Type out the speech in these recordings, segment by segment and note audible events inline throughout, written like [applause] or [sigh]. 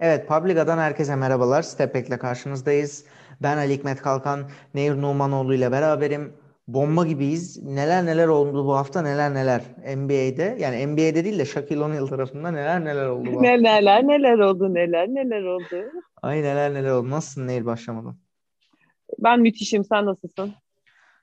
Evet, Publica'dan herkese merhabalar. Stepback'le karşınızdayız. Ben Ali Hikmet Kalkan, Nehir Numanoğlu ile beraberim. Bomba gibiyiz. Neler neler oldu bu hafta, neler neler. NBA'de, yani NBA'de değil de Shaquille O'Neal tarafında neler neler oldu bu hafta. Neler neler oldu, neler neler oldu. Ay neler neler oldu. Nasılsın Nehir başlamadan? Ben müthişim, sen nasılsın?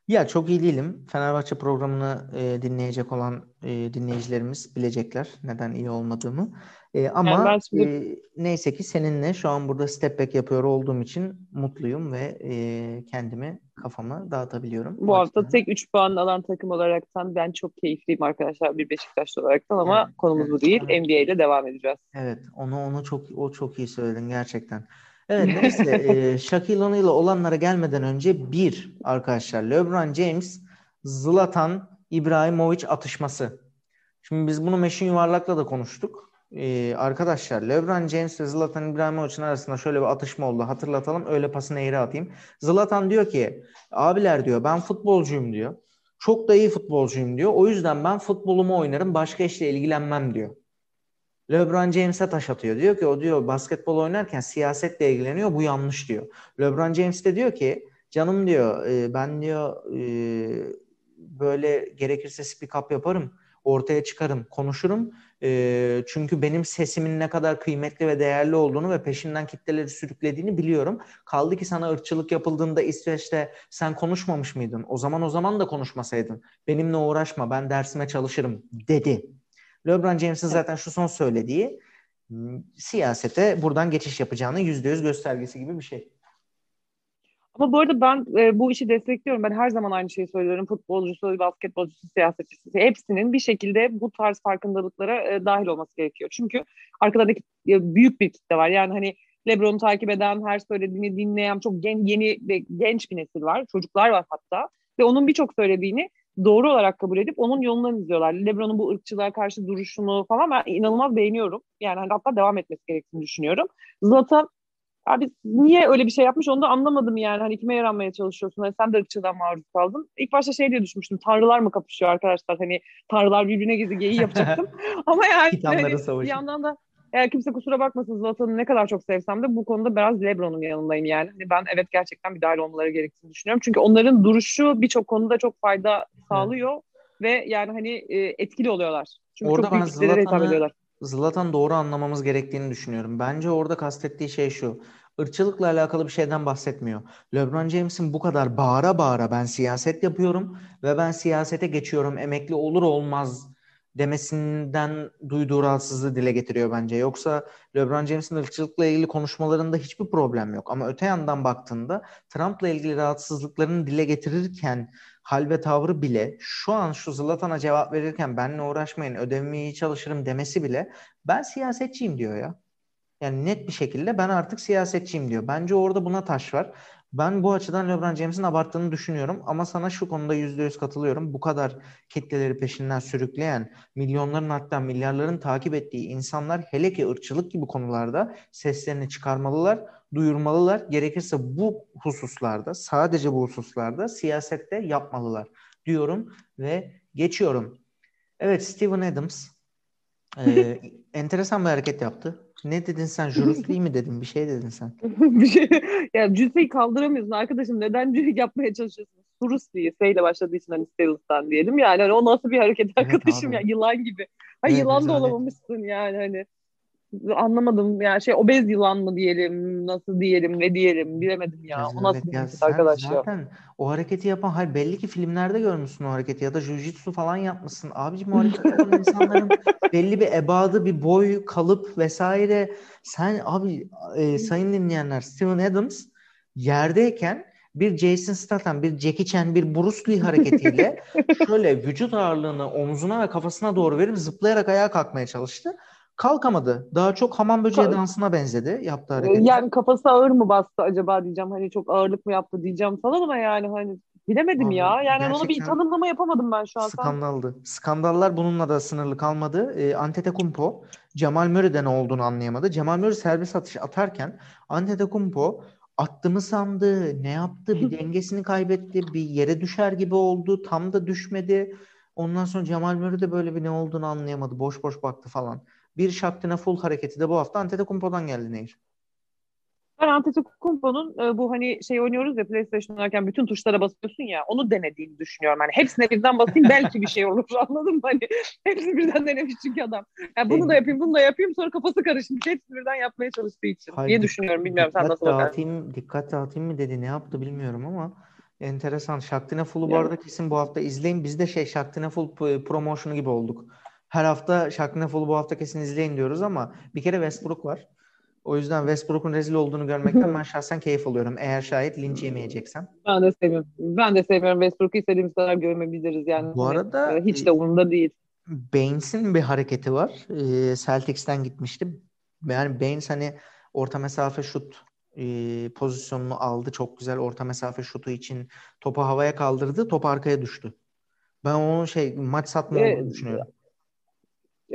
Ya çok iyi değilim. Fenerbahçe programını e, dinleyecek olan e, dinleyicilerimiz bilecekler neden iyi olmadığımı. E, ama Yani ben şimdi e, neyse ki seninle şu an burada step back yapıyor olduğum için mutluyum ve e, kendimi kafamı dağıtabiliyorum. bu hafta açıdan. tek 3 puan alan takım olaraktan ben çok keyifliyim arkadaşlar bir Beşiktaşlı olaraktan ama Evet, konumuz evet, bu değil. evet. NBA'de devam edeceğiz. Evet, onu onu çok o çok iyi söyledin gerçekten. Evet neyse e, [laughs] Shaquille O'Neal'la olanlara gelmeden önce bir arkadaşlar LeBron James Zlatan İbrahimovic atışması. Şimdi biz bunu Meşin Yuvarlak'la da konuştuk. E, arkadaşlar LeBron James ve Zlatan İbrahimovic'in arasında şöyle bir atışma oldu. Hatırlatalım öyle pasını eğri atayım. Zlatan diyor ki abiler diyor ben futbolcuyum diyor. Çok da iyi futbolcuyum diyor. O yüzden ben futbolumu oynarım başka işle ilgilenmem diyor. LeBron James'e taş atıyor. Diyor ki o diyor basketbol oynarken siyasetle ilgileniyor. Bu yanlış diyor. LeBron James de diyor ki canım diyor e, ben diyor e, böyle gerekirse speak up yaparım. Ortaya çıkarım, konuşurum. E, çünkü benim sesimin ne kadar kıymetli ve değerli olduğunu ve peşinden kitleleri sürüklediğini biliyorum. Kaldı ki sana ırkçılık yapıldığında İsveç'te sen konuşmamış mıydın? O zaman o zaman da konuşmasaydın. Benimle uğraşma ben dersime çalışırım dedi. LeBron James'in zaten şu son söylediği m, siyasete buradan geçiş yapacağını yüzde yüz göstergesi gibi bir şey. Ama bu arada ben e, bu işi destekliyorum. Ben her zaman aynı şeyi söylüyorum. Futbolcusu, basketbolcusu, siyasetçisi hepsinin bir şekilde bu tarz farkındalıklara e, dahil olması gerekiyor. Çünkü arkalarındaki e, büyük bir kitle var. Yani hani LeBron'u takip eden, her söylediğini dinleyen çok gen, yeni ve genç bir nesil var. Çocuklar var hatta. Ve onun birçok söylediğini doğru olarak kabul edip onun yolundan izliyorlar. LeBron'un bu ırkçılığa karşı duruşunu falan ben inanılmaz beğeniyorum. Yani hani hatta devam etmesi gerektiğini düşünüyorum. Zlatan Abi niye öyle bir şey yapmış onu da anlamadım yani. Hani kime yaranmaya çalışıyorsun? Hani sen de ırkçıdan maruz kaldın. İlk başta şey diye düşünmüştüm. Tanrılar mı kapışıyor arkadaşlar? Hani tanrılar birbirine gezi geyi yapacaktım. [laughs] Ama yani hani savaşı. bir yandan da eğer kimse kusura bakmasın Zlatan'ı ne kadar çok sevsem de bu konuda biraz Lebron'un yanındayım yani. Hani ben evet gerçekten bir dahil olmaları gerektiğini düşünüyorum. Çünkü onların duruşu birçok konuda çok fayda sağlıyor ve yani hani etkili oluyorlar. Çünkü Orada çok büyük kitlelere hitap ediyorlar. Zlatan doğru anlamamız gerektiğini düşünüyorum. Bence orada kastettiği şey şu. Irkçılıkla alakalı bir şeyden bahsetmiyor. LeBron James'in bu kadar bağıra bağıra ben siyaset yapıyorum ve ben siyasete geçiyorum emekli olur olmaz demesinden duyduğu rahatsızlığı dile getiriyor bence. Yoksa LeBron James'in ırkçılıkla ilgili konuşmalarında hiçbir problem yok. Ama öte yandan baktığında Trump'la ilgili rahatsızlıklarını dile getirirken hal ve tavrı bile şu an şu Zlatan'a cevap verirken benimle uğraşmayın ödevimi iyi çalışırım demesi bile ben siyasetçiyim diyor ya. Yani net bir şekilde ben artık siyasetçiyim diyor. Bence orada buna taş var. Ben bu açıdan LeBron James'in abarttığını düşünüyorum ama sana şu konuda yüzde yüz katılıyorum. Bu kadar kitleleri peşinden sürükleyen, milyonların hatta milyarların takip ettiği insanlar hele ki ırkçılık gibi konularda seslerini çıkarmalılar, duyurmalılar. Gerekirse bu hususlarda, sadece bu hususlarda siyasette yapmalılar diyorum ve geçiyorum. Evet, Steven Adams ee, [laughs] enteresan bir hareket yaptı. Ne dedin sen? Jurus değil mi dedin? Bir şey dedin sen. [laughs] bir şey, ya cüsseyi kaldıramıyorsun arkadaşım. Neden cüce yapmaya çalışıyorsun? Surus diye S ile başladığı için hani Stevenson diyelim. Yani hani o nasıl bir hareket Evet arkadaşım abi. ya yılan gibi. Ha Evet, yılan da olamamışsın yani hani. Anlamadım yani şey obez yılan mı diyelim nasıl diyelim ne diyelim bilemedim ya. O nasıl bir Ya sen arkadaş ya. zaten o hareketi yapan, hayır belli ki filmlerde görmüşsün o hareketi ya da jiu-jitsu falan yapmışsın. Abicim o hareketi yapan [laughs] insanların belli bir ebadı, bir boy, kalıp vesaire. Sen abi e, sayın dinleyenler Steven Adams yerdeyken bir Jason Statham, bir Jackie Chan, bir Bruce Lee hareketiyle [laughs] şöyle vücut ağırlığını omzuna ve kafasına doğru verip zıplayarak ayağa kalkmaya çalıştı. Kalkamadı. Daha çok hamam böceği Ka- dansına benzedi yaptığı Ee, hareket. Yani kafası ağır mı bastı acaba diyeceğim. Hani çok ağırlık mı yaptı diyeceğim falan ama yani hani bilemedim Abi ya. Yani onu bir gerçekten tanımlama yapamadım ben şu an. Skandaldı. Skandallar bununla da sınırlı kalmadı. E, Antetokounmpo Cemal Murray'de ne olduğunu anlayamadı. Cemal Murray servis atış atarken Antetokounmpo attı mı sandı, ne yaptı, bir dengesini kaybetti, bir yere düşer gibi oldu, tam da düşmedi. Ondan sonra Cemal Murray de böyle bir ne olduğunu anlayamadı. Boş boş baktı falan. Bir Şaktina full hareketi de bu hafta Antetokounmpo'dan geldi Nehir. Ben Antetokounmpo'nun e, bu hani şey oynuyoruz ya PlayStation oynarken bütün tuşlara basıyorsun ya onu denediğini düşünüyorum. Hani hepsine birden basayım belki bir şey olur [laughs] anladın mı? Hani hepsi birden denemiş çünkü adam. Yani bunu da yapayım bunu da yapayım sonra kafası karışmış. Hepsi birden yapmaya çalıştığı için Hayır, diye düşünüyorum. Bilmiyorum sen nasıl bakarsın. Dikkat dağıtayım mı dedi ne yaptı bilmiyorum ama enteresan. Shaktina Full'u bu arada kesin bu hafta izleyin. Biz de şey Shaktina Full promosyonu gibi olduk. Her hafta Shaktina Full'u bu hafta kesin izleyin diyoruz ama bir kere Westbrook var. O yüzden Westbrook'un rezil olduğunu görmekten [laughs] ben şahsen keyif alıyorum. Eğer şayet linç yemeyeceksem. Ben de sevmiyorum. Ben de sevmiyorum. Westbrook'u istediğimiz kadar görmebiliriz yani. Bu arada e, hiç de umurumda değil. Baines'in bir hareketi var. Ee, Celtics'ten gitmiştim. Yani Baines hani orta mesafe şut e, pozisyonunu aldı. Çok güzel orta mesafe şutu için topu havaya kaldırdı. Top arkaya düştü. Ben onu şey maç satma ee, olduğunu düşünüyorum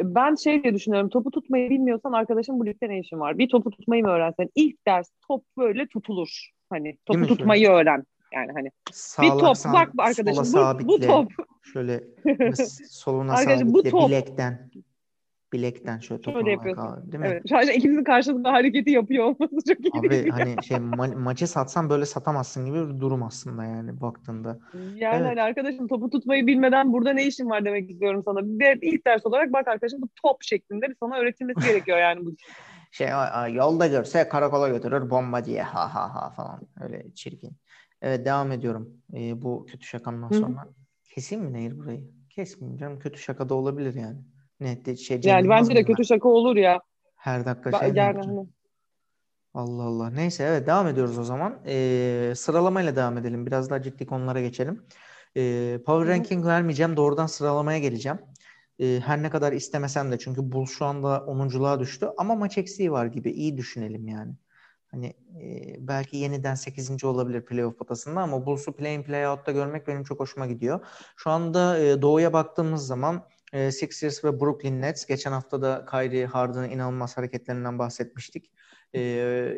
ben şey diye düşünüyorum. Topu tutmayı bilmiyorsan arkadaşım bu ligde ne işin var? Bir topu tutmayı mı öğrensen? İlk ders top böyle tutulur. Hani topu tutmayı şöyle? öğren. Yani hani Sağlaksan, bir top bak arkadaşım bu, bu top. Şöyle [laughs] soluna sabitle bu top. bilekten. Bilekten şöyle Şöyle yapıyorsun. değil mi? Evet. Sadece ikimizin karşılıklı hareketi yapıyor olması çok iyi. Abi [laughs] hani şey ma- maçı satsan böyle satamazsın gibi bir durum aslında yani baktığında. Yani evet. hani arkadaşım topu tutmayı bilmeden burada ne işin var demek istiyorum sana. Bir ilk ders olarak bak arkadaşım bu top şeklinde bir sana öğretilmesi gerekiyor yani bu. [laughs] Şey yolda görse karakola götürür bomba diye ha ha ha falan öyle çirkin. Evet devam ediyorum ee, bu kötü şakamdan sonra. Hı. Keseyim mi Nehir burayı? Kesmeyeyim canım kötü şaka da olabilir yani. Ne şey Yani bence de kötü şaka olur ya. Her dakika şey. Yani hani. Allah Allah. Neyse evet devam ediyoruz o zaman. Ee, sıralamayla devam edelim. Biraz daha ciddi konulara geçelim. Ee, power ranking vermeyeceğim. Doğrudan sıralamaya geleceğim. Ee, her ne kadar istemesem de çünkü Bulls şu anda 10'unculuğa düştü. Ama maç eksiği var gibi. İyi düşünelim yani. Hani e, belki yeniden 8. olabilir playoff potasında ama Bulls'u play-in play-out'ta görmek benim çok hoşuma gidiyor. Şu anda e, doğuya baktığımız zaman e, Sixers ve Brooklyn Nets. Geçen hafta da Kyrie Harden'ın inanılmaz hareketlerinden bahsetmiştik. E,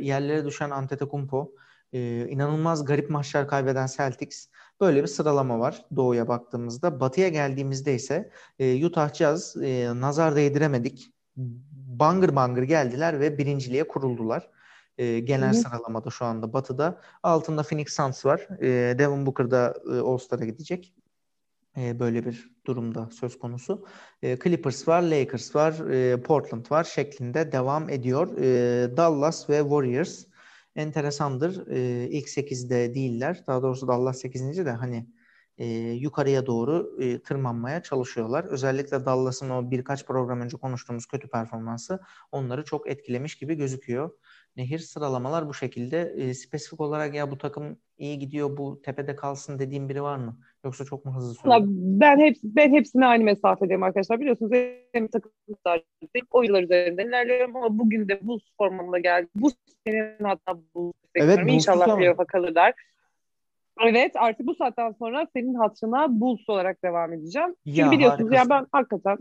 yerlere düşen Antetokounmpo. E, inanılmaz garip maçlar kaybeden Celtics. Böyle bir sıralama var doğuya baktığımızda. Batıya geldiğimizde ise e, Utah Jazz e, nazar değdiremedik. Bangır bangır geldiler ve birinciliğe kuruldular. E, genel Hı. sıralamada şu anda batıda. Altında Phoenix Suns var. E, Devin Booker da e, All-Star'a gidecek e, böyle bir durumda söz konusu. E, Clippers var, Lakers var, e, Portland var şeklinde devam ediyor. Dallas ve Warriors enteresandır. E, ilk 8'de değiller. Daha doğrusu Dallas 8. de hani yukarıya doğru tırmanmaya çalışıyorlar. Özellikle Dallas'ın o birkaç program önce konuştuğumuz kötü performansı onları çok etkilemiş gibi gözüküyor. Nehir sıralamalar bu şekilde. E, spesifik olarak ya bu takım iyi gidiyor bu tepede kalsın dediğim biri var mı? Yoksa çok mu hızlı söylüyorum? Ben hep ben hepsine aynı mesafedeyim arkadaşlar. Biliyorsunuz benim takım o yıllar üzerinden ilerliyorum ama bugün de bu formunda geldi. Bu senin hatta bu evet, İnşallah playoff'a kalırlar. Evet artık bu saatten sonra senin hatırına Bulls olarak devam edeceğim. Çünkü ya, biliyorsunuz ya ben hakikaten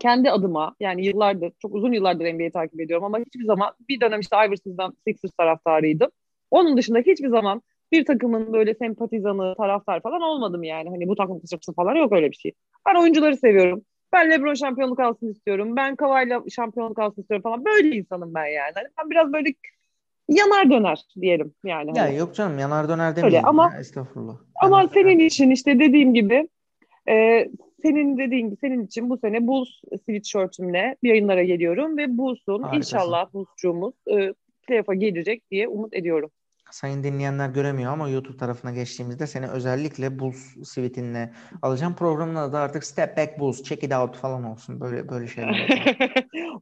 kendi adıma yani yıllardır çok uzun yıllardır NBA'yi takip ediyorum ama hiçbir zaman bir dönem işte Iverson'dan Sixers taraftarıydım. Onun dışında hiçbir zaman bir takımın böyle sempatizanı, taraftar falan olmadım yani. Hani bu takım kısırtısı falan yok öyle bir şey. Ben oyuncuları seviyorum. Ben LeBron şampiyonluk alsın istiyorum. Ben Kawhi'la şampiyonluk alsın istiyorum falan. Böyle insanım ben yani. Hani ben biraz böyle yanar döner diyelim yani. Ya hani. yok canım yanar döner demeyelim. Öyle ama ya, estağfurullah. Ama yanar senin için işte dediğim gibi e, senin dediğin gibi senin için bu sene Bulls sweatshirtimle yayınlara geliyorum ve Bulls'un inşallah Bulls'cuğumuz e, playoff'a gelecek diye umut ediyorum sayın dinleyenler göremiyor ama YouTube tarafına geçtiğimizde seni özellikle Bulls sweatinle alacağım. Programın adı artık Step Back Bulls, Check It Out falan olsun. Böyle böyle şeyler. [laughs]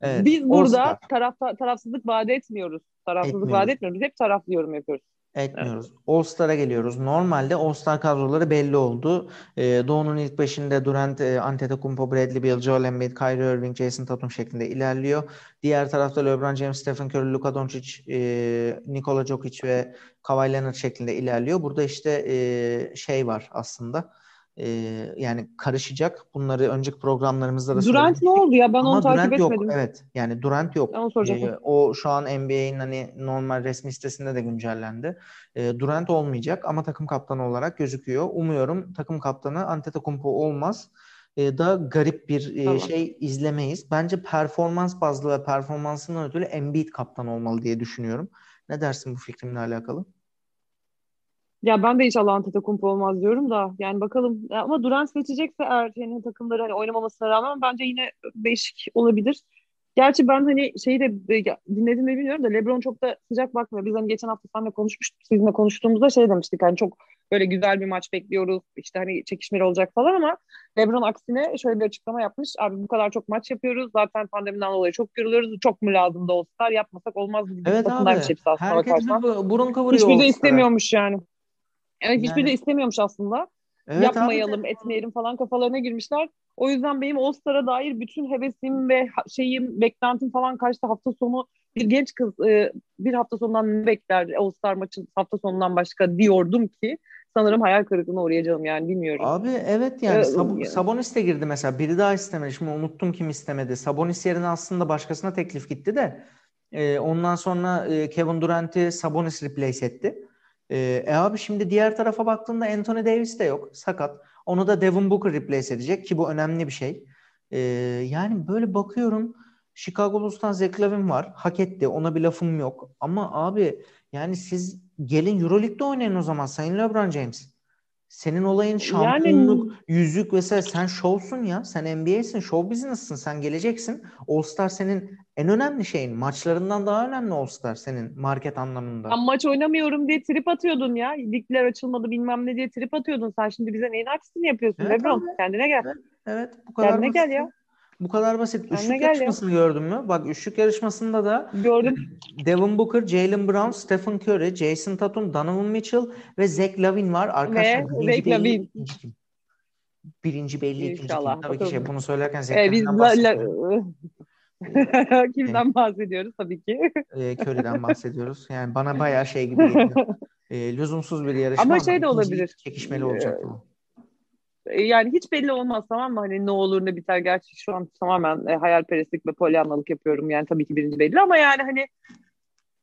evet. Biz burada taraf, tarafsızlık vaat etmiyoruz. Tarafsızlık etmiyoruz. vaat etmiyoruz. Biz hep taraflı yorum yapıyoruz etmiyoruz. Evet. All-Star'a geliyoruz. Normalde All-Star kadroları belli oldu. Ee, Doğu'nun ilk beşinde Durant, e, Antetokounmpo, Bradley Beal, Joel Embiid, Kyrie Irving, Jason Tatum şeklinde ilerliyor. Diğer tarafta LeBron James, Stephen Curry, Luka Doncic, e, Nikola Jokic ve Kawhi Leonard şeklinde ilerliyor. Burada işte e, şey var aslında. E, yani karışacak. Bunları önceki programlarımızda da Durant ne oldu ya? Ben Ama onu takip Durant etmedim. yok. Evet. Yani Durant yok. Ben onu soracaktım. Ee, o şu an NBA'in hani normal resmi sitesinde de güncellendi. Ee, Durant olmayacak ama takım kaptanı olarak gözüküyor. Umuyorum takım kaptanı Antetokounmpo olmaz. Ee, da garip bir e, Tamam. şey izlemeyiz. Bence performans bazlı ve performansından ötürü Embiid kaptan olmalı diye düşünüyorum. Ne dersin bu fikrimle alakalı? Ya ben de inşallah Antetokounmpo olmaz diyorum da yani bakalım Ya ama Durant seçecekse eğer senin takımları hani oynamamasına rağmen bence yine değişik olabilir. Gerçi ben hani şeyi de ya, dinledim mi bilmiyorum da LeBron çok da sıcak bakmıyor. Biz hani geçen hafta seninle konuşmuştuk. Sizinle konuştuğumuzda şey demiştik hani çok böyle güzel bir maç bekliyoruz. işte hani çekişmeli olacak falan ama LeBron aksine şöyle bir açıklama yapmış. Abi bu kadar çok maç yapıyoruz. Zaten pandemiden dolayı çok yoruluyoruz. Çok mu lazım da All-Star yapmasak olmaz. Biz Evet takımlarmış abi. hepsi aslında Herkes bir bu- burun kıvırıyor Hiçbiri de istemiyormuş yani. Evet hiçbiri Yani- de istemiyormuş aslında. Evet abi. Yapmayalım, etmeyelim falan kafalarına girmişler. O yüzden benim All-Star'a dair bütün hevesim ve şeyim, beklentim falan kaçtı. Hafta sonu bir genç kız e, bir hafta sonundan ne bekler All-Star maçı hafta sonundan başka diyordum ki sanırım hayal kırıklığına uğrayacağım yani bilmiyorum. Abi evet yani Ee, Sab- yani. Sabonis de girdi mesela. Biri daha istemedi. Şimdi unuttum kim istemedi. Sabonis yerine aslında başkasına teklif gitti de e, ondan sonra e, Kevin Durant'i Sabonis replace etti. E, e abi şimdi diğer tarafa baktığında Anthony Davis de yok. Sakat. Onu da Devin Booker replace edecek ki bu önemli bir şey. E, yani böyle bakıyorum Chicago Bulls'tan Zach Lavin var. Hak etti. Ona bir lafım yok. Ama abi yani siz gelin Euroleague'de oynayın o zaman Sayın LeBron James. Senin olayın şampiyonluk, yüzük vesaire. Sen şovsun ya. Sen NBA'sin. Show business'sın. Sen geleceksin. All Star senin en önemli şeyin. Maçlarından daha önemli All Star senin market anlamında. Ben maç oynamıyorum diye trip atıyordun ya. Ligler açılmadı bilmem ne diye trip atıyordun. Sen şimdi bize neyin aksini yapıyorsun Evet LeBron? abi. Kendine gel. Evet, bu kadar Kendine basit. gel ya. Bu kadar basit. Üçlük ya. yarışmasını gördün mü? Bak üçlük yarışmasında da Gördüm. Devin Booker, Jalen Brown, Stephen Curry, Jason Tatum, Donovan Mitchell ve Zach Lavin var. Arkadaşlar Ve birinci Zach belli, Lavin. ikinci kim? Birinci belli, ikinci İnşallah, kim? Tabii ki şey bunu söylerken Zach Ee, biz la, [laughs] kimden bahsediyoruz tabii ki. Ee, Curry'den bahsediyoruz. Yani bana bayağı şey gibi geliyor. Ee, [laughs] lüzumsuz bir yarışma Ama ama şey de ikinci olabilir. Çekişmeli olacak bu. E, Yani hiç belli olmaz tamam mı? Hani ne olur ne biter. Gerçi şu an tamamen e, hayalperestlik ve polyanlalık yapıyorum. Yani tabii ki birinci belli ama yani hani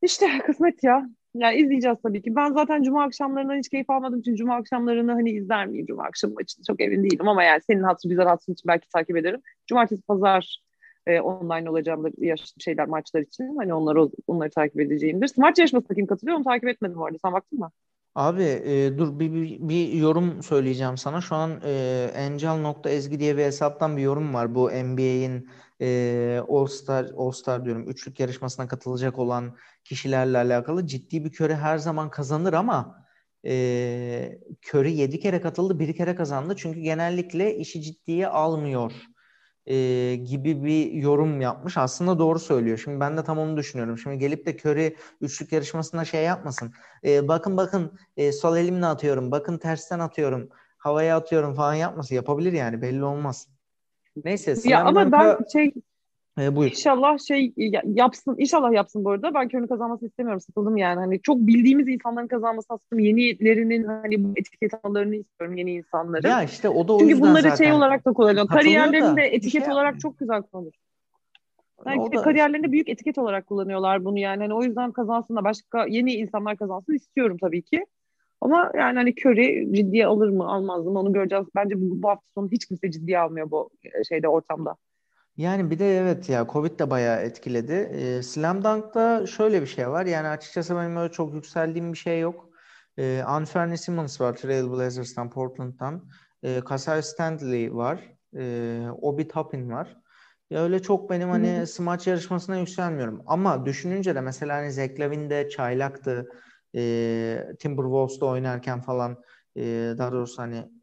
işte [laughs] kısmet ya. Yani izleyeceğiz tabii ki. Ben zaten cuma akşamlarından hiç keyif almadığım için cuma akşamlarını hani izler miyim cuma akşamı maçını çok emin değilim ama yani senin hatırı güzel hatırın için belki takip ederim. Cumartesi pazar e, online olacağımdır yaş şeyler maçlar için. Hani onları onları takip edeceğimdir. Smart yarışmasına kim katılıyor onu takip etmedim bu arada. Sen baktın mı? Abi e, dur bir, bir, bir yorum söyleyeceğim sana. Şu an e, Angel.ezgi diye bir hesaptan bir yorum var. Bu NBA'in e, All Star, All Star diyorum. Üçlük yarışmasına katılacak olan kişilerle alakalı. Ciddi bir Curry her zaman kazanır ama e, Curry 7 kere katıldı, bir kere kazandı. Çünkü genellikle işi ciddiye almıyor e, gibi bir yorum yapmış. Aslında doğru söylüyor. Şimdi ben de tam onu düşünüyorum. Şimdi gelip de Curry üçlük yarışmasında şey yapmasın. E, bakın bakın e, sol elimle atıyorum. Bakın tersten atıyorum. Havaya atıyorum falan yapmasın. Yapabilir yani belli olmaz. Neyse. Ya ama ben şey E, buyur. İnşallah şey ya- yapsın. İnşallah yapsın bu arada. Ben Kör'ün kazanmasını istemiyorum. Sıkıldım yani. Hani çok bildiğimiz insanların kazanmasını istiyorum. Yenilerinin hani bu etiket almalarını istiyorum. Yeni insanları. Ya işte o da o Çünkü yüzden bunları zaten şey olarak da kullanıyor. da Kariyerlerinde bir etiket şey olarak yapmıyor. çok güzel kullanır. Yani O da- kariyerlerinde büyük etiket olarak kullanıyorlar bunu yani. Hani o yüzden kazansın da başka yeni insanlar kazansın istiyorum tabii ki. Ama yani hani Curry ciddiye alır mı almaz mı onu göreceğiz. Bence bu, bu hafta sonu hiç kimse ciddiye almıyor bu e, şeyde ortamda. Yani bir de evet ya Covid de bayağı etkiledi. Ee, Slam Dunk'ta şöyle bir şey var. Yani açıkçası benim öyle çok yükseldiğim bir şey yok. Ee, Anthony Simmons var Trailblazers'tan, Portland'dan. Ee, Kasai Stanley var. Ee, Obi Toppin var. Ya öyle çok benim hani Hı hı. smaç yarışmasına yükselmiyorum. Ama düşününce de mesela hani Zach Lavin de çaylaktı. Ee, Timberwolves'da oynarken falan ee, daha doğrusu hani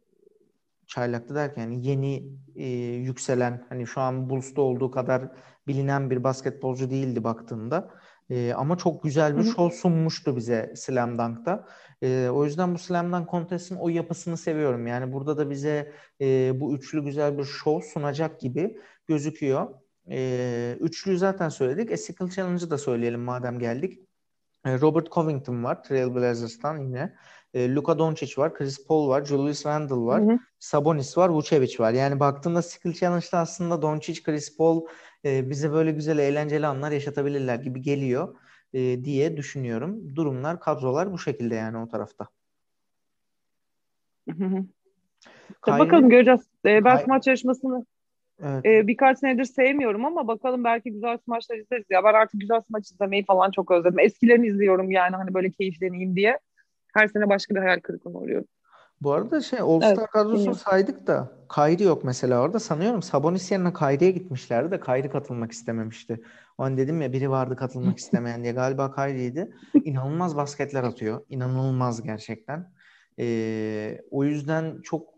çaylaktı derken yeni e, yükselen hani şu an Bulls'ta olduğu kadar bilinen bir basketbolcu değildi baktığında. E, ama çok güzel bir show sunmuştu bize Slam Dunk'ta. E, o yüzden bu Slam Dunk Contest'in o yapısını seviyorum. Yani burada da bize e, bu üçlü güzel bir show sunacak gibi gözüküyor. E, üçlüyü zaten söyledik. E, Sickle Challenge'ı da söyleyelim madem geldik. E, Robert Covington var Trailblazers'tan yine. E, Luka Doncic var, Chris Paul var, Julius Randle var, hı hı. Sabonis var, Vucevic var. Yani baktığında Skill Challenge'da aslında Doncic, Chris Paul e, bize böyle güzel eğlenceli anlar yaşatabilirler gibi geliyor e, diye düşünüyorum. Durumlar, kadrolar bu şekilde yani o tarafta. Kayri, bakalım göreceğiz. Ee, ben Kay... maç yarışmasını evet. e, birkaç senedir sevmiyorum ama bakalım belki güzel maçlar izleriz. Ya ben artık güzel maç izlemeyi falan çok özledim. Eskilerini izliyorum yani hani böyle keyifleneyim diye. Her sene başka bir hayal kırıklığına uğruyorum. Bu arada şey All Star evet, kadrosunu saydık da Kayri yok mesela orada. Sanıyorum Sabonis yerine Kayri'ye gitmişlerdi de Kayri katılmak istememişti. O an dedim ya biri vardı katılmak [laughs] istemeyen diye. Galiba Kayri'ydi. İnanılmaz basketler atıyor. İnanılmaz gerçekten. Ee, o yüzden çok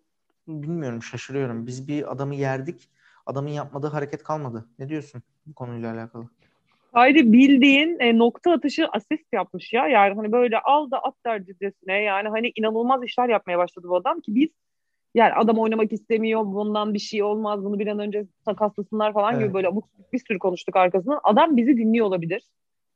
bilmiyorum şaşırıyorum. Biz bir adamı yerdik. Adamın yapmadığı hareket kalmadı. Ne diyorsun bu konuyla alakalı? Haydi bildiğin e, nokta atışı asist yapmış ya. Yani hani böyle al da at dercesine yani hani inanılmaz işler yapmaya başladı bu adam ki biz yani adam oynamak istemiyor bundan bir şey olmaz bunu bir an önce takaslasınlar falan evet. gibi böyle bir sürü konuştuk arkasından. Adam bizi dinliyor olabilir.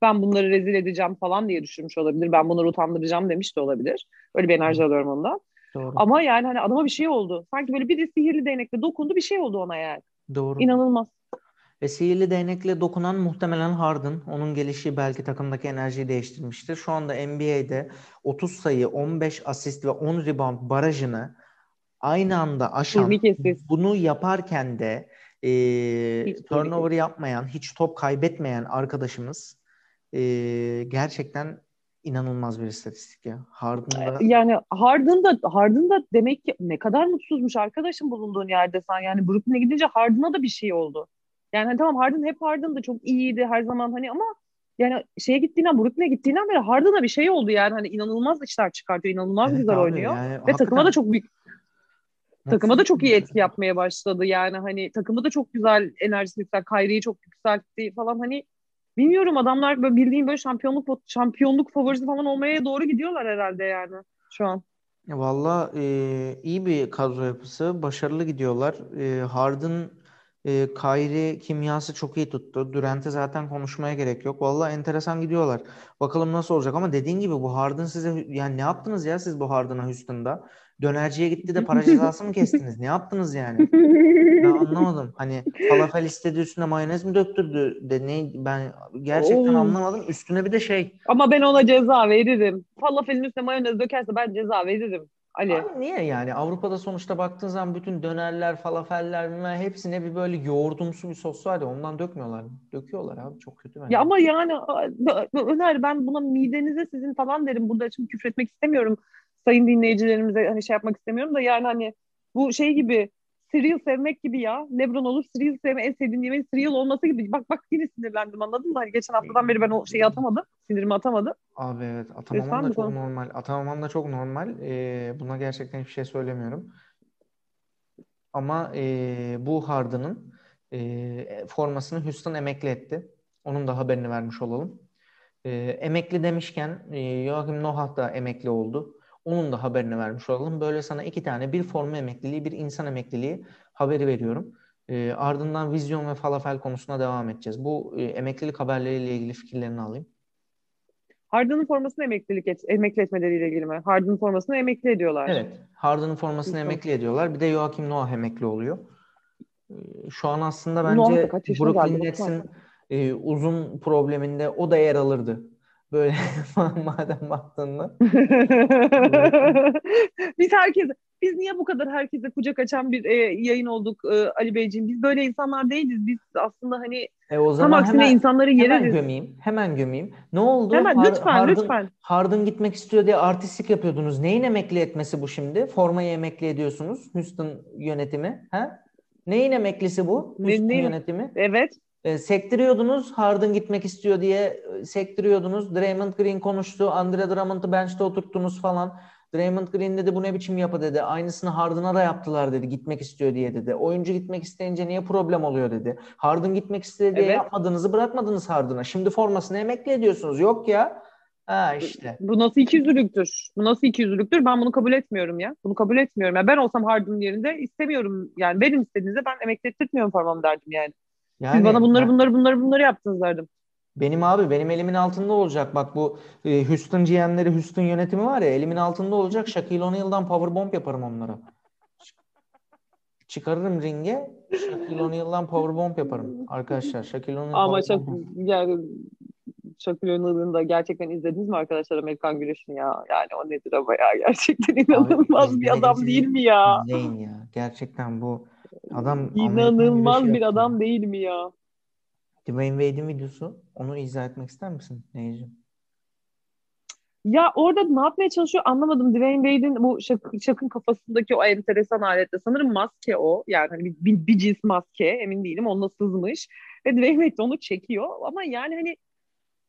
Ben bunları rezil edeceğim falan diye düşünmüş olabilir. Ben bunları utandıracağım demiş de olabilir. Öyle bir enerji alıyorum ondan. Doğru. Ama yani hani adama bir şey oldu. Sanki böyle bir sihirli değnekle dokundu bir şey oldu ona yani. Doğru. İnanılmaz. Ve sihirli değnekle dokunan muhtemelen Harden. Onun gelişi belki takımdaki enerjiyi değiştirmiştir. Şu anda NBA'de 30 sayı, 15 asist ve 10 rebound barajını aynı anda aşan, bunu yaparken de e, turnover yapmayan, hiç top kaybetmeyen arkadaşımız e, gerçekten inanılmaz bir istatistik ya. Harden'da yani Harden'da Harden'da demek ki ne kadar mutsuzmuş arkadaşım bulunduğun yerde sen yani Brooklyn'e gidince Harden'a da bir şey oldu. Yani hani tamam Harden hep Harden'da çok iyiydi her zaman hani ama yani şeye gittiğinden Brooklyn'e gittiğinden beri Harden'a bir şey oldu yani hani inanılmaz işler çıkartıyor inanılmaz evet, güzel abi, oynuyor yani, ve hakikaten... takıma da çok büyük takıma da çok iyi etki yapmaya başladı yani hani takımı da çok güzel enerjisi yüksel Kyrie'yi çok yükseltti falan hani bilmiyorum adamlar böyle bildiğim böyle şampiyonluk şampiyonluk favorisi falan olmaya doğru gidiyorlar herhalde yani şu an. Valla e, iyi bir kadro yapısı. Başarılı gidiyorlar. E, Harden e, Kyrie kimyası çok iyi tuttu. Durant'e zaten konuşmaya gerek yok. Valla enteresan gidiyorlar. Bakalım nasıl olacak ama dediğin gibi bu Harden size yani ne yaptınız ya siz bu Harden'a Houston'da? Dönerciye gitti de para cezası mı kestiniz? Ne yaptınız yani? Ben anlamadım. Hani falafel istedi üstüne mayonez mi döktürdü de ne ben gerçekten Oo. anlamadım. Üstüne bir de şey. Ama ben ona ceza veririm. Falafelin üstüne mayonez dökerse ben ceza veririm. Ali. Abi niye yani? Avrupa'da sonuçta baktığın zaman bütün dönerler, falafeller hepsine bir böyle yoğurdumsu bir sos var ya ondan dökmüyorlar? Döküyorlar abi çok kötü bence. Ya ama yani Öner ben buna midenize sizin falan derim. Burada şimdi küfretmek istemiyorum sayın dinleyicilerimize hani şey yapmak istemiyorum da yani hani bu şey gibi cereal sevmek gibi ya. Lebron olur cereal sevme en sevdiğim yemeğin cereal olması gibi. Bak bak yine sinirlendim anladın mı? Hani geçen haftadan beri ben o şeyi atamadım. Sinirimi atamadım. Abi evet atamaman da çok konu. normal. Atamaman da çok normal. Ee, buna gerçekten hiçbir şey söylemiyorum. Ama e, bu Harden'ın e, formasını Houston emekli etti. Onun da haberini vermiş olalım. E, emekli demişken e, Joachim Noah da emekli oldu. Onun da haberini vermiş olalım. Böyle sana iki tane bir forma emekliliği, bir insan emekliliği haberi veriyorum. E, ardından vizyon ve falafel konusuna devam edeceğiz. Bu e, emeklilik haberleriyle ilgili fikirlerini alayım. Harden'ın formasını emeklilik et, emekli etmeleriyle ilgili mi? Harden'ın formasını emekli ediyorlar. Evet. Harden'ın formasını Lütfen. emekli ediyorlar. Bir de Joachim Noah emekli oluyor. Şu an aslında bence Brooklyn Nets'in e, uzun probleminde o da yer alırdı. Böyle [laughs] madem baktığında. [laughs] biz herkes biz niye bu kadar herkese kucak açan bir e, yayın olduk e, Ali Beyciğim? Biz böyle insanlar değiliz. Biz aslında hani e, o zaman tam aksine hemen, insanları yereriz. Hemen gömeyim. Hemen gömeyim. Ne oldu? Hemen Har- lütfen Harden, lütfen. Harden gitmek istiyor diye artistlik yapıyordunuz. Neyin emekli etmesi bu şimdi? Formayı emekli ediyorsunuz. Houston yönetimi. Ha? Neyin emeklisi bu? Houston ne, yönetimi. Evet. E, sektiriyordunuz Harden gitmek istiyor diye e, sektiriyordunuz. Draymond Green konuştu. Andre Drummond'u bench'te oturttunuz falan. Draymond Green dedi bu ne biçim yapı dedi. Aynısını Harden'a da yaptılar dedi gitmek istiyor diye dedi. Oyuncu gitmek isteyince niye problem oluyor dedi. Harden gitmek istedi diye evet. yapmadığınızı bırakmadınız Harden'a. Şimdi formasını emekli ediyorsunuz. Yok ya. Ha işte. Bu nasıl ikiyüzlülüktür? Bu nasıl ikiyüzlülüktür? Ben bunu kabul etmiyorum ya. Bunu kabul etmiyorum. Yani ben olsam Harden'ın yerinde istemiyorum. Yani benim istediğinizde ben emekli ettirtmiyorum formamı derdim yani. Yani, Siz bana bunları bunları bunları bunları yaptınız derdim. Benim abi benim elimin altında olacak. Bak bu e, Houston GM'leri Houston yönetimi var ya elimin altında olacak. Shaquille O'Neal'dan powerbomb yaparım onlara. Çıkarırım ringe. Shaquille O'Neal'dan powerbomb yaparım. Arkadaşlar Shaquille O'Neal Ama çok yani Shaquille O'Neal'ın da gerçekten izlediniz mi arkadaşlar Amerikan güreşini ya? Yani o nedir ama ya gerçekten inanılmaz Abi, bir adam değil mi ya? İzleyin ya. Gerçekten bu adam inanılmaz bir adam değil mi ya? Dwayne Wade'in videosu. Onu izah etmek ister misin Neyciğim? Ya orada ne yapmaya çalışıyor anlamadım. Dwayne Wade'in bu şakın kafasındaki o enteresan alette sanırım maske o. Yani hani bir, bir, bir cins maske emin değilim onunla sızmış. Ve Dwayne Wade de onu çekiyor. Ama yani hani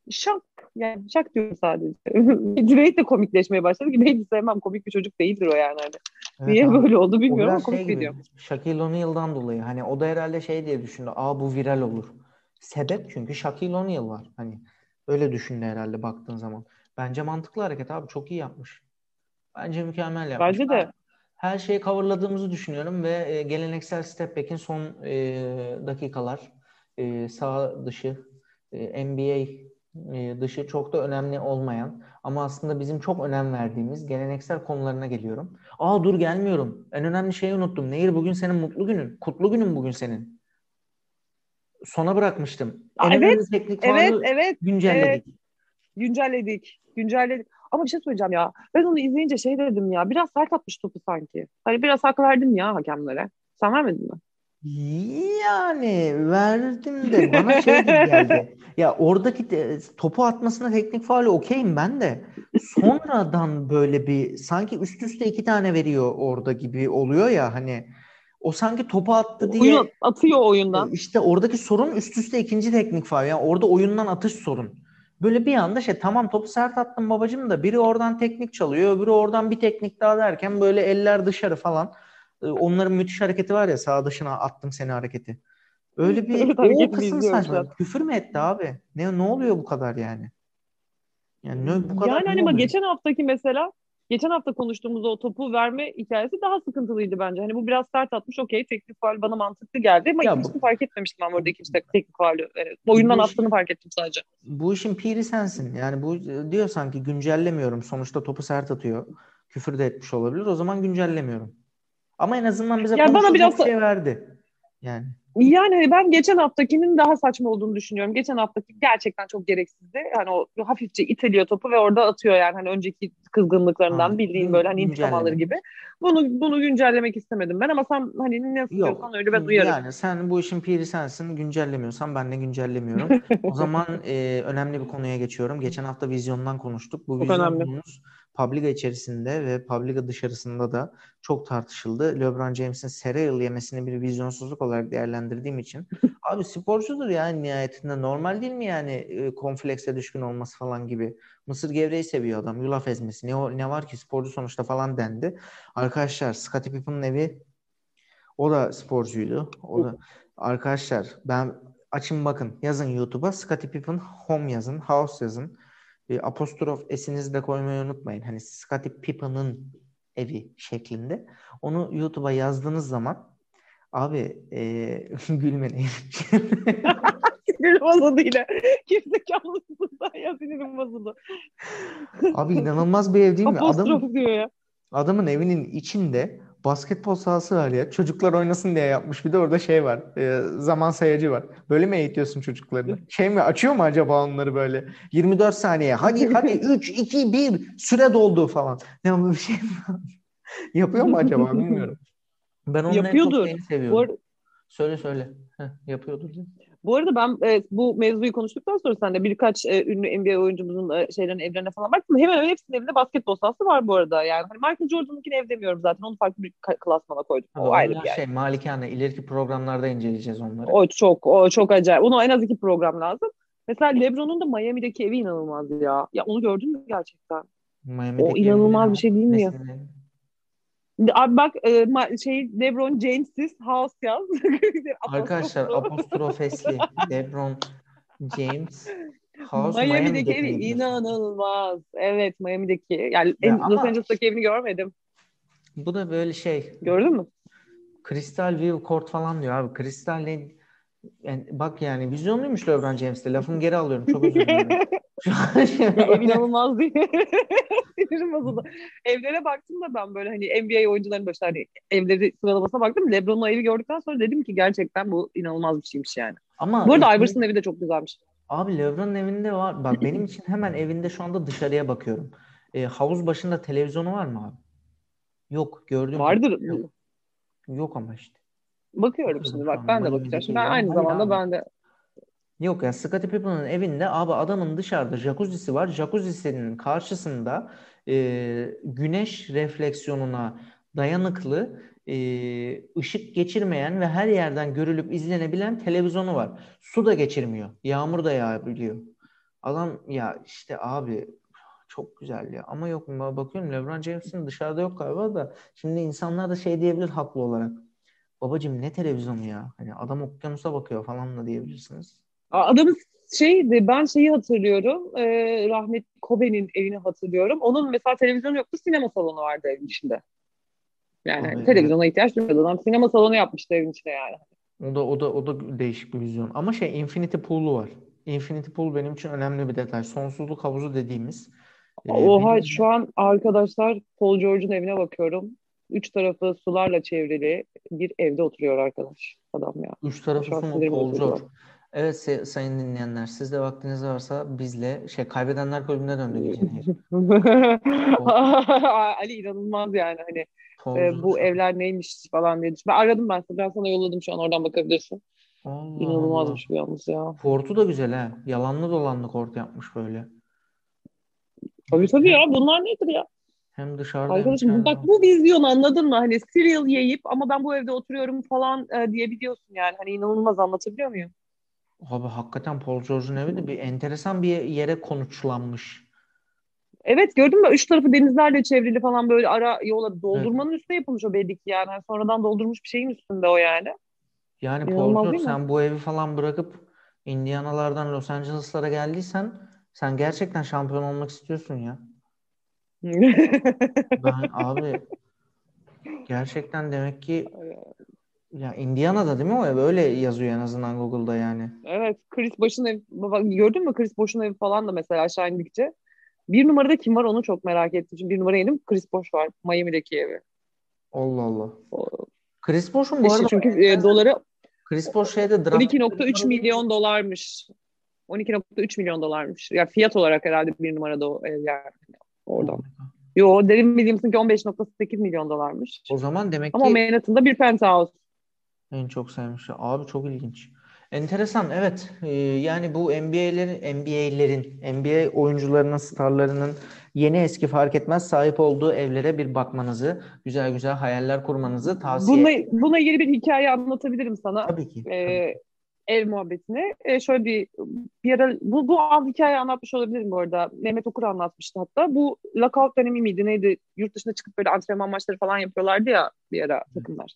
şak yani şak diyorum sadece. [laughs] Dwayne de komikleşmeye başladı ki Wade'i sevmem komik bir çocuk değildir o yani. Hani. Evet, Niye abi. böyle oldu bilmiyorum ama komik şey geliyor. Shaquille O'Neal'dan dolayı hani o da herhalde şey diye düşündü. Aa bu viral olur. Sebep çünkü Shaquille O'Neal var. Hani öyle düşündü herhalde baktığın zaman. Bence mantıklı hareket abi. Çok iyi yapmış. Bence mükemmel yapmış. Bence de. Her şeyi coverladığımızı düşünüyorum ve e, geleneksel step back'in son e, dakikalar e, sağ dışı e, NBA dışı çok da önemli olmayan ama aslında bizim çok önem verdiğimiz geleneksel konularına geliyorum. Aa dur gelmiyorum. En önemli şeyi unuttum. Nehir bugün senin mutlu günün. Kutlu günün bugün senin sona bırakmıştım. En evet, teknik evet, evet, güncelledik. Evet. Güncelledik, güncelledik. Ama bir şey söyleyeceğim ya. Ben onu izleyince şey dedim ya. Biraz sert atmış topu sanki. Hani biraz hak verdim ya hakemlere. Sen vermedin mi? Yani verdim de bana şey gibi geldi. [laughs] ya oradaki de, topu atmasına teknik faali okeyim ben de. Sonradan böyle bir sanki üst üste iki tane veriyor orada gibi oluyor ya hani o sanki topu attı diye. Oyun atıyor oyundan. İşte oradaki sorun üst üste ikinci teknik faul. Yani orada oyundan atış sorun. Böyle bir anda şey tamam topu sert attım babacım da biri oradan teknik çalıyor öbürü oradan bir teknik daha derken böyle eller dışarı falan. Ee, onların müthiş hareketi var ya sağ dışına attım seni hareketi. Öyle bir [laughs] o kısım saçma. Küfür mü etti abi? Ne ne oluyor bu kadar yani? Yani ne, bu kadar Yani hani bak geçen haftaki mesela geçen hafta konuştuğumuz o topu verme hikayesi daha sıkıntılıydı bence. Hani bu biraz sert atmış okey teknik faal bana mantıklı geldi ama ya ikincisini bu... fark etmemiştim ben orada ikinci teknik faali. Evet, oyundan bu attığını fark ettim sadece. Bu işin piri sensin. Yani bu diyor sanki güncellemiyorum. Sonuçta topu sert atıyor. Küfür de etmiş olabilir. O zaman güncellemiyorum. Ama en azından bize yani bana biraz şey verdi. Yani. Yani hani ben geçen haftakinin daha saçma olduğunu düşünüyorum. Geçen haftaki gerçekten çok gereksizdi. Hani o hafifçe iteliyor topu ve orada atıyor yani hani önceki kızgınlıklarından ha, bildiğin böyle hani intikam alır gibi. Bunu bunu güncellemek istemedim ben ama sen hani ne istiyorsan öyle ben uyarım. Yani sen bu işin piri sensin. Güncellemiyorsan ben de güncellemiyorum. [laughs] o zaman e, önemli bir konuya geçiyorum. Geçen hafta vizyondan konuştuk. Bu vizyonumuz Publica içerisinde ve Publica dışarısında da çok tartışıldı. LeBron James'in Serial yemesini bir vizyonsuzluk olarak değerlendirdiğim için. [laughs] Abi sporcudur yani nihayetinde. Normal değil mi yani e, komplekse düşkün olması falan gibi. Mısır gevreği seviyor adam. Yulaf ezmesi. Ne, ne var ki sporcu sonuçta falan dendi. Arkadaşlar Scottie Pippen'ın evi o da sporcuydu. O da arkadaşlar ben açın bakın yazın YouTube'a Scottie Pippen home yazın, house yazın e, apostrof esinizi de koymayı unutmayın. Hani Scottie Pippen'ın evi şeklinde. Onu YouTube'a yazdığınız zaman abi e, [laughs] gülmeyin. Sinir bozuldu yine. Kimse kalmasın ya sinirim bozuldu. Abi inanılmaz bir ev değil mi? Apostrof Adam, diyor ya. Adamın evinin içinde basketbol sahası var ya. Çocuklar oynasın diye yapmış. Bir de orada şey var. E, zaman sayacı var. Böyle mi eğitiyorsun çocuklarını? Şey mi açıyor mu acaba onları böyle? 24 saniye. Hadi hadi 3 2 1 süre doldu falan. Ne bir şey? Yapıyor mu acaba bilmiyorum. Ben onun Yapıyordur. en çok seviyorum. Or- söyle söyle. Heh, yapıyordur. Bu arada ben e, bu mevzuyu konuştuktan sonra sen de birkaç e, ünlü NBA oyuncumuzun e, şeylerin evlerine falan baktım. Hemen hemen hepsinin evinde basketbol sahası var bu arada. Yani hani Michael Jordan'ınkini ev demiyorum zaten. Onu farklı bir klasmana koydum. O, o ayrı bir. Şey, malikane. ileriki programlarda inceleyeceğiz onları. O çok o çok acayip. Ona en az iki program lazım. Mesela LeBron'un da Miami'deki evi inanılmaz ya. Ya onu gördün mü gerçekten? Miami'deki o inanılmaz bir şey değil mi ya? Abi bak e, şey LeBron James'siz House yaz. [laughs] Arkadaşlar apostrofesli [laughs] LeBron James House Miami'deki evi inanılmaz. Evet Miami'deki. Yani ya Los Angeles'taki evini görmedim. Bu da böyle şey. Gördün mü? Crystal View Court falan diyor abi. Crystal? Yani bak yani vizyonluymuş LeBron James'te. Lafımı geri alıyorum. Çok özür [laughs] dilerim. [laughs] ev inanılmaz değil. [laughs] Sinirim bozuldu. Evlere baktım da ben böyle hani NBA oyuncuların başında hani evleri sıralamasına baktım. LeBron'un evi gördükten sonra dedim ki gerçekten bu inanılmaz bir şeymiş yani. Ama Bu arada Iverson'ın evi de çok güzelmiş. Abi LeBron'un evinde var. Bak benim için hemen evinde şu anda dışarıya bakıyorum. E, havuz başında televizyonu var mı abi? Yok gördüm. Vardır. Yok. Yok ama işte. Bakıyorum şimdi bak ben de bakacağım. Şimdi ben aynı zamanda ben de Yok ya Scottie Pippen'ın evinde abi adamın dışarıda jacuzzi'si var. Jacuzzi'sinin karşısında e, güneş refleksiyonuna dayanıklı e, ışık geçirmeyen ve her yerden görülüp izlenebilen televizyonu var. Su da geçirmiyor. Yağmur da yağabiliyor. Adam ya işte abi çok güzel ya. Ama yok bakıyorum LeBron James'in dışarıda yok galiba da şimdi insanlar da şey diyebilir haklı olarak. Babacım ne televizyonu ya? Hani adam okyanusa bakıyor falan da diyebilirsiniz. Adamın şeydi ben şeyi hatırlıyorum. E, rahmet Kobe'nin evini hatırlıyorum. Onun mesela televizyonu yoktu sinema salonu vardı evin içinde. Yani Abi, televizyona ihtiyaç duymadı. Adam sinema salonu yapmıştı evin içinde yani. O da o da o da değişik bir vizyon. Ama şey Infinity Pool'u var. Infinity Pool benim için önemli bir detay. Sonsuzluk havuzu dediğimiz. E, Oha benim... şu an arkadaşlar Paul George'un evine bakıyorum. Üç tarafı sularla çevrili bir evde oturuyor arkadaş adam ya. Üç tarafı su mu Paul George? Evet sayın dinleyenler siz de vaktiniz varsa bizle şey kaybedenler kulübüne döndük geçen [laughs] [laughs] Ali inanılmaz yani hani e, bu evler neymiş falan diye düşün. Ben aradım ben sana, ben sana yolladım şu an oradan bakabilirsin. Allah İnanılmazmış Allah. bir yalnız ya. Kortu da güzel ha. Yalanlı dolanlı kort yapmış böyle. Tabii tabii ya bunlar nedir ya? Hem dışarıda Arkadaşım hem bak bu vizyon anladın mı? Hani cereal yiyip ama ben bu evde oturuyorum falan e, diyebiliyorsun yani. Hani inanılmaz anlatabiliyor muyum? Abi hakikaten Paul George'un evi de bir enteresan bir yere konuşlanmış. Evet gördün mü? Üç tarafı denizlerle çevrili falan böyle ara yola doldurmanın evet. üstüne yapılmış o belli ki yani. yani. Sonradan doldurmuş bir şeyin üstünde o yani. Yani İnanılmaz Paul George sen bu evi falan bırakıp Indianalardan Los Angeles'lara geldiysen sen gerçekten şampiyon olmak istiyorsun ya. [laughs] ben abi gerçekten demek ki ya Indiana'da değil mi o ev? Öyle yazıyor en azından Google'da yani. Evet. Chris Bosh'un ev. Gördün mü Chris Bosh'un evi falan da mesela aşağı indikçe. Bir numarada kim var onu çok merak ettim. Çünkü bir numara indim Chris Bosh var. Miami'deki evi. Allah Allah. O... Chris Bosh'un bu işte arada... Çünkü e, doları Chris Bosh şeyde draft... 12.3 milyon dolarmış. 12.3 milyon dolarmış. Ya fiyat olarak herhalde bir numarada o ev yani. Oradan. Yo derin Williams'ın ki 15.8 milyon dolarmış. O zaman demek Ama ki... Ama Manhattan'da bir penthouse. En çok sevmiş. Abi çok ilginç. Enteresan evet. Ee, yani bu NBA'lerin NBA'lerin NBA oyuncularının starlarının yeni eski fark etmez sahip olduğu evlere bir bakmanızı, güzel güzel hayaller kurmanızı tavsiye ederim. Buna, buna ilgili bir hikaye anlatabilirim sana. Tabii ki. Ee, ev muhabbetini. Ee, şöyle bir bir ara bu bu an hikaye anlatmış olabilirim bu arada. Mehmet Okur anlatmıştı hatta. Bu lockout dönemi miydi neydi? Yurt dışına çıkıp böyle antrenman maçları falan yapıyorlardı ya bir ara takımlar.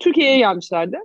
Türkiye'ye gelmişlerdi.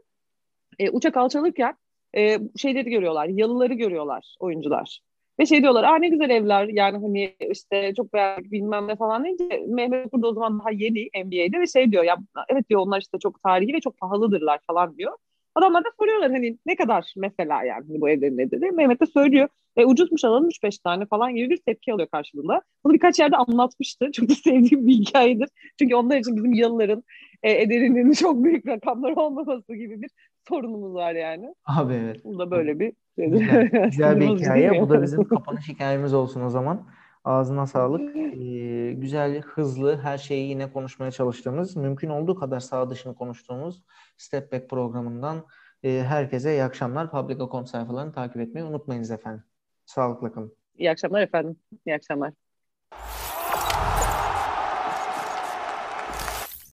E, uçak alçalırken e, şeyleri görüyorlar, yalıları görüyorlar oyuncular. Ve şey diyorlar, aa ne güzel evler yani hani işte çok beğendik bilmem ne falan deyince Mehmet burada o zaman daha yeni NBA'de ve şey diyor ya evet diyor onlar işte çok tarihi ve çok pahalıdırlar falan diyor. Adamlar da soruyorlar hani ne kadar mesela yani bu evlerin ne dedi. Mehmet de söylüyor. E, ucuzmuş alalım 3-5 tane falan gibi bir tepki alıyor karşılığında. Bunu birkaç yerde anlatmıştı. Çok da [laughs] sevdiğim bir hikayedir. Çünkü onlar için bizim yalıların e, ederinin [laughs] çok büyük rakamlar olmaması gibi bir sorunumuz var yani. Abi evet. Bu da böyle bir güzel, [laughs] güzel bir hikaye. Bu da bizim kapanış hikayemiz olsun o zaman. Ağzına sağlık. [laughs] Ee, güzel, hızlı, her şeyi yine konuşmaya çalıştığımız, mümkün olduğu kadar sağ dışını konuştuğumuz Step Back programından e, herkese iyi akşamlar. Public Account sayfalarını takip etmeyi unutmayınız efendim. Sağlıkla kalın. İyi akşamlar efendim. İyi akşamlar.